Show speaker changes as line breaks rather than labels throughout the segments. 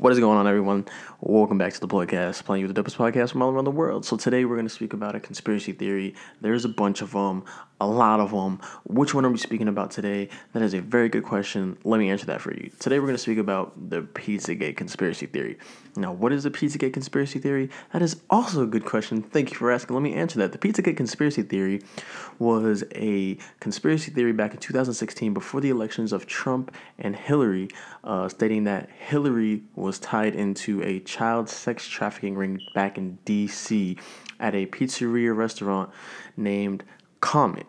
What is going on, everyone? Welcome back to the podcast, playing you the dopest podcast from all around the world. So today we're going to speak about a conspiracy theory. There's a bunch of them, a lot of them. Which one are we speaking about today? That is a very good question. Let me answer that for you. Today we're going to speak about the Pizzagate conspiracy theory. Now, what is the Pizzagate conspiracy theory? That is also a good question. Thank you for asking. Let me answer that. The Pizzagate conspiracy theory was a conspiracy theory back in 2016 before the elections of Trump and Hillary, uh, stating that Hillary was tied into a child sex trafficking ring back in D.C. at a pizzeria restaurant named Comet.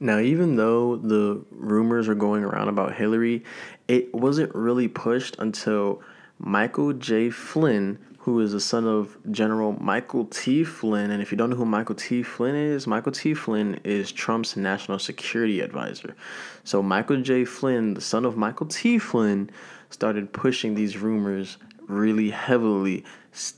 Now, even though the rumors are going around about Hillary, it wasn't really pushed until Michael J. Flynn, who is the son of General Michael T. Flynn. And if you don't know who Michael T. Flynn is, Michael T. Flynn is Trump's national security advisor. So, Michael J. Flynn, the son of Michael T. Flynn, started pushing these rumors really heavily,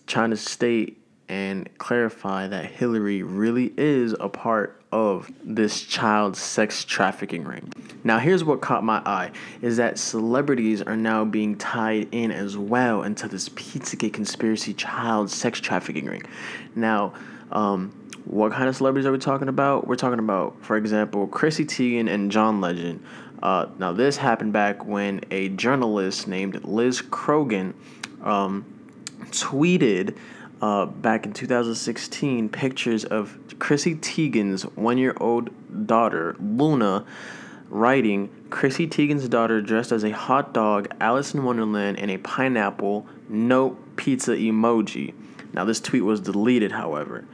trying to state and clarify that Hillary really is a part of this child sex trafficking ring. Now here's what caught my eye is that celebrities are now being tied in as well into this Pizzagate conspiracy child sex trafficking ring. Now, um, what kind of celebrities are we talking about? We're talking about, for example, Chrissy Teigen and John Legend. Uh, now, this happened back when a journalist named Liz Crokin um, tweeted uh, back in 2016 pictures of Chrissy Teigen's one year old daughter, Luna, writing Chrissy Teigen's daughter dressed as a hot dog, Alice in Wonderland, and a pineapple, note pizza emoji. Now, this tweet was deleted, however.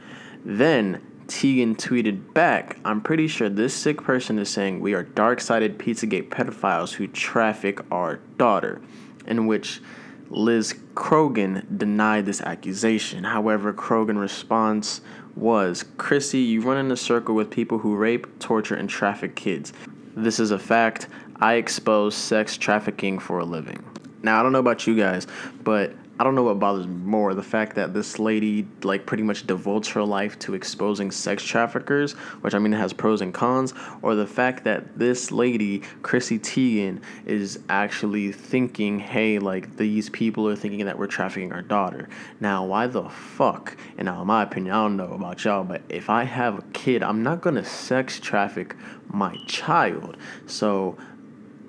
Then Teigen tweeted back, I'm pretty sure this sick person is saying we are dark sided Pizzagate pedophiles who traffic our daughter, in which Liz Crokin denied this accusation. However, Crokin's response was Chrissy, you run in a circle with people who rape, torture, and traffic kids. This is a fact. I expose sex trafficking for a living. Now, I don't know about you guys, but I don't know what bothers me more the fact that this lady like pretty much devotes her life to exposing sex traffickers, which I mean it has pros and cons, or the fact that this lady, Chrissy Teigen, is actually thinking, hey, like these people are thinking that we're trafficking our daughter. Now, why the fuck? And now, in my opinion, I don't know about y'all, but if I have a kid, I'm not gonna sex traffic my child. So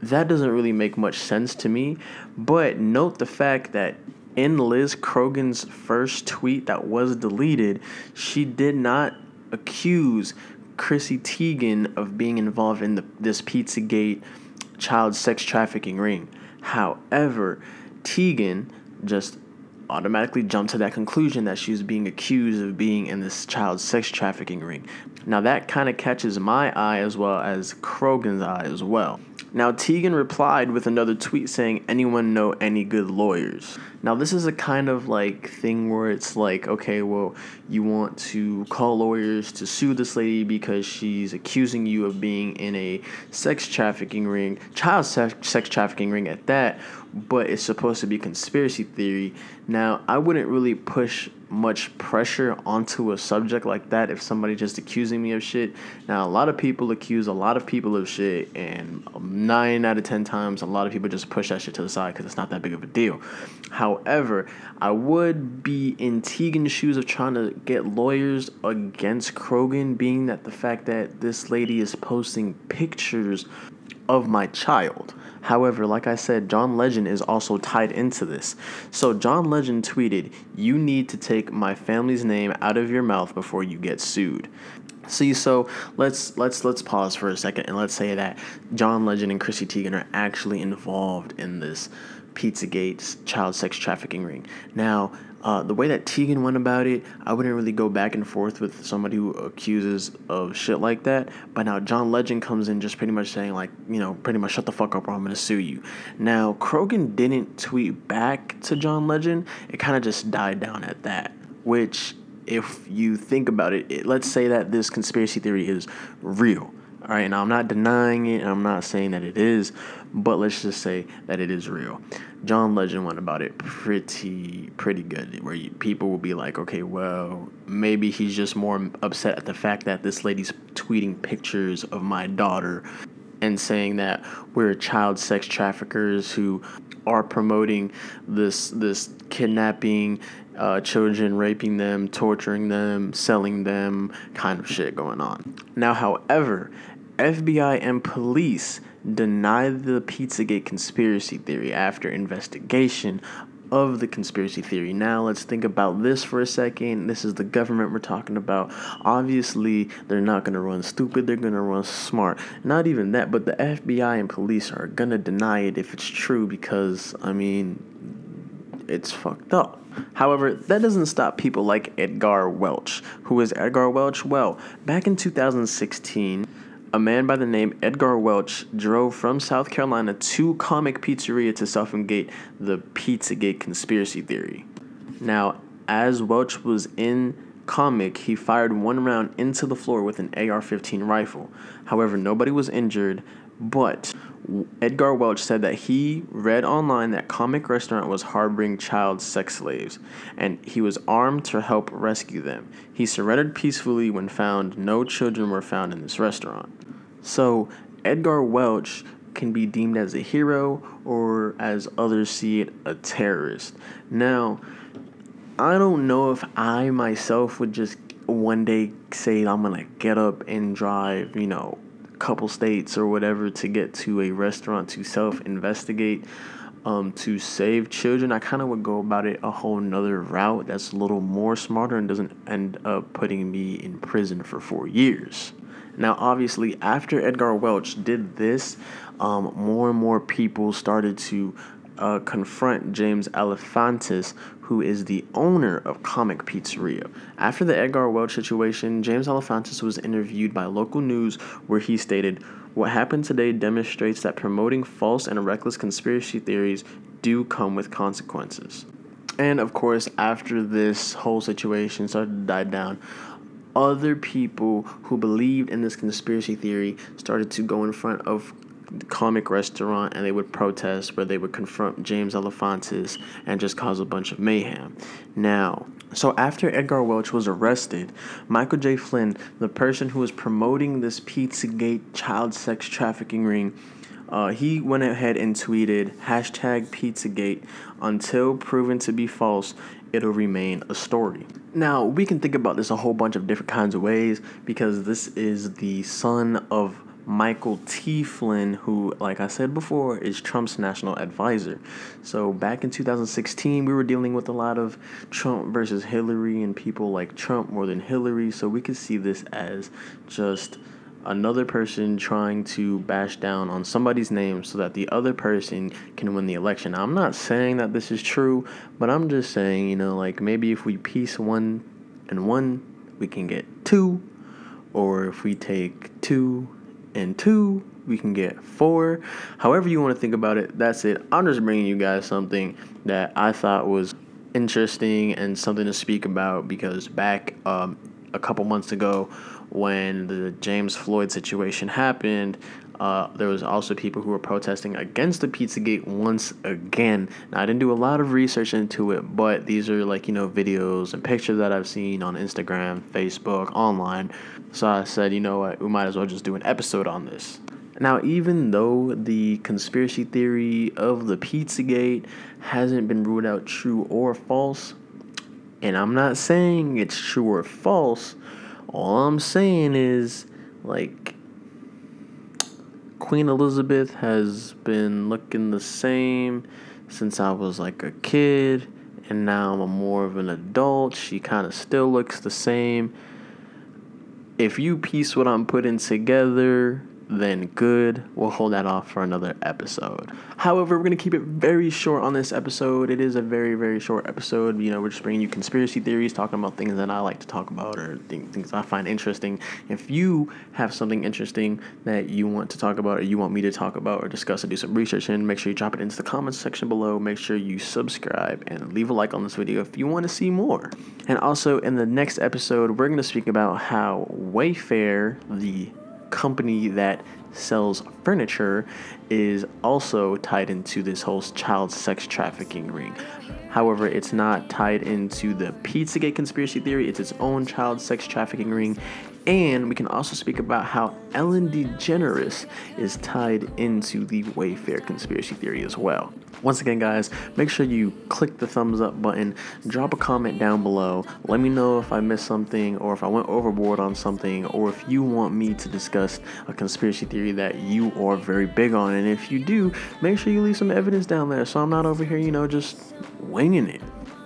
that doesn't really make much sense to me. But note the fact that in Liz Crokin's first tweet that was deleted, she did not accuse Chrissy Teigen of being involved in the, this Pizzagate child sex trafficking ring. However, Teigen just automatically jumped to that conclusion that she was being accused of being in this child sex trafficking ring. Now, that kind of catches my eye as well as Crokin's eye as well. Now, Teigen replied with another tweet saying, Anyone know any good lawyers? Now, this is a kind of like thing where it's like, okay, well, you want to call lawyers to sue this lady because she's accusing you of being in a sex trafficking ring, child sex, sex trafficking ring at that, but it's supposed to be conspiracy theory. Now, I wouldn't really push much pressure onto a subject like that if somebody just accusing me of shit. Now, a lot of people accuse a lot of people of shit, and nine out of ten times, a lot of people just push that shit to the side because it's not that big of a deal. However, I would be in Teigen's shoes of trying to get lawyers against Crokin, being that the fact that this lady is posting pictures of my child. However, like I said, John Legend is also tied into this. So John Legend tweeted, "You need to take my family's name out of your mouth before you get sued." See, so let's let's let's pause for a second and let's say that John Legend and Chrissy Teigen are actually involved in this Pizzagate child sex trafficking ring. Now, uh, the way that Teigen went about it, I wouldn't really go back and forth with somebody who accuses of shit like that. But now John Legend comes in just pretty much saying like, you know, pretty much shut the fuck up or I'm gonna sue you. Now Crokin didn't tweet back to John Legend. It kind of just died down at that, which if you think about it, it, let's say that this conspiracy theory is real. All right, now I'm not denying it, and I'm not saying that it is, but let's just say that it is real. John Legend went about it pretty pretty good, where you, people will be like, okay, well, maybe he's just more upset at the fact that this lady's tweeting pictures of my daughter and saying that we're child sex traffickers who are promoting this this kidnapping uh, children, raping them, torturing them, selling them, kind of shit going on. Now, however, FBI and police deny the Pizzagate conspiracy theory after investigation of the conspiracy theory. Now, let's think about this for a second. This is the government we're talking about. Obviously, they're not going to run stupid, they're going to run smart. Not even that, but the FBI and police are going to deny it if it's true because, I mean, it's fucked up. However, that doesn't stop people like Edgar Welch. Who is Edgar Welch? Well, back in 2016, a man by the name Edgar Welch drove from South Carolina to Comic Pizzeria to self-negate the Pizzagate conspiracy theory. Now, as Welch was in Comic, he fired one round into the floor with an AR 15 rifle. However, nobody was injured, but Edgar Welch said that he read online that Comic Restaurant was harboring child sex slaves, and he was armed to help rescue them. He surrendered peacefully when found no children were found in this restaurant. So, Edgar Welch can be deemed as a hero or, as others see it, a terrorist. Now, I don't know if I myself would just one day say I'm gonna get up and drive, you know, couple states or whatever to get to a restaurant to self investigate um, to save children, I kind of would go about it a whole nother route that's a little more smarter and doesn't end up putting me in prison for four years. Now, obviously, after Edgar Welch did this, um, more and more people started to uh, confront James Alefantis, who is the owner of Comic Pizzeria. After the Edgar Welch situation, James Alefantis was interviewed by local news where he stated, What happened today demonstrates that promoting false and reckless conspiracy theories do come with consequences. And of course, after this whole situation started to die down, other people who believed in this conspiracy theory started to go in front of comic restaurant and they would protest where they would confront James Alefantis and just cause a bunch of mayhem. Now, so after Edgar Welch was arrested, Michael J. Flynn, the person who was promoting this Pizzagate child sex trafficking ring, uh, he went ahead and tweeted hashtag Pizzagate until proven to be false, it'll remain a story. Now, we can think about this a whole bunch of different kinds of ways because this is the son of Michael T. Flynn, who, like I said before, is Trump's national advisor. So back in 2016, we were dealing with a lot of Trump versus Hillary and people like Trump more than Hillary. So we could see this as just another person trying to bash down on somebody's name so that the other person can win the election. Now, I'm not saying that this is true, but I'm just saying, you know, like maybe if we piece one and one, we can get two. Or if we take two and two, we can get four. However, you want to think about it, that's it. I'm just bringing you guys something that I thought was interesting and something to speak about because back um, a couple months ago, when the James Floyd situation happened, uh, there was also people who were protesting against the Pizzagate once again. Now, I didn't do a lot of research into it, but these are like, you know, videos and pictures that I've seen on Instagram, Facebook, online. So I said, you know what, we might as well just do an episode on this. Now, even though the conspiracy theory of the Pizzagate hasn't been ruled out true or false, and I'm not saying it's true or false, all I'm saying is, like, Queen Elizabeth has been looking the same since I was like a kid, and now I'm more of an adult. She kind of still looks the same. If you piece what I'm putting together, then good. We'll hold that off for another episode. However, we're going to keep it very short on this episode. It is a very, very short episode. You know, we're just bringing you conspiracy theories, talking about things that I like to talk about or things I find interesting. If you have something interesting that you want to talk about or you want me to talk about or discuss or do some research in, make sure you drop it into the comments section below. Make sure you subscribe and leave a like on this video if you want to see more. And also, in the next episode, we're going to speak about how Wayfair, the company that sells furniture is also tied into this whole child sex trafficking ring. However, it's not tied into the Pizzagate conspiracy theory, it's its own child sex trafficking ring. And we can also speak about how Ellen DeGeneres is tied into the Wayfair conspiracy theory as well. Once again, guys, make sure you click the thumbs up button, drop a comment down below. Let me know if I missed something or if I went overboard on something or if you want me to discuss a conspiracy theory that you are very big on. And if you do, make sure you leave some evidence down there so I'm not over here, you know, just winging it.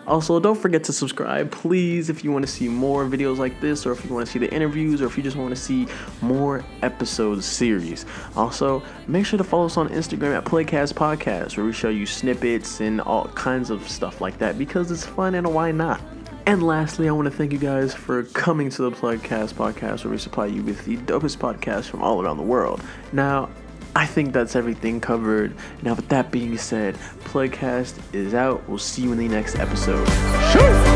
Also, don't forget to subscribe, please, if you want to see more videos like this, or if you want to see the interviews, or if you just want to see more episode series. Also, make sure to follow us on Instagram at Plugcast Podcast, where we show you snippets and all kinds of stuff like that because it's fun and why not? And lastly, I want to thank you guys for coming to the Plugcast podcast, where we supply you with the dopest podcasts from all around the world. Now, I think that's everything covered. Now, with that being said, Plugcast is out. We'll see you in the next episode. Sure.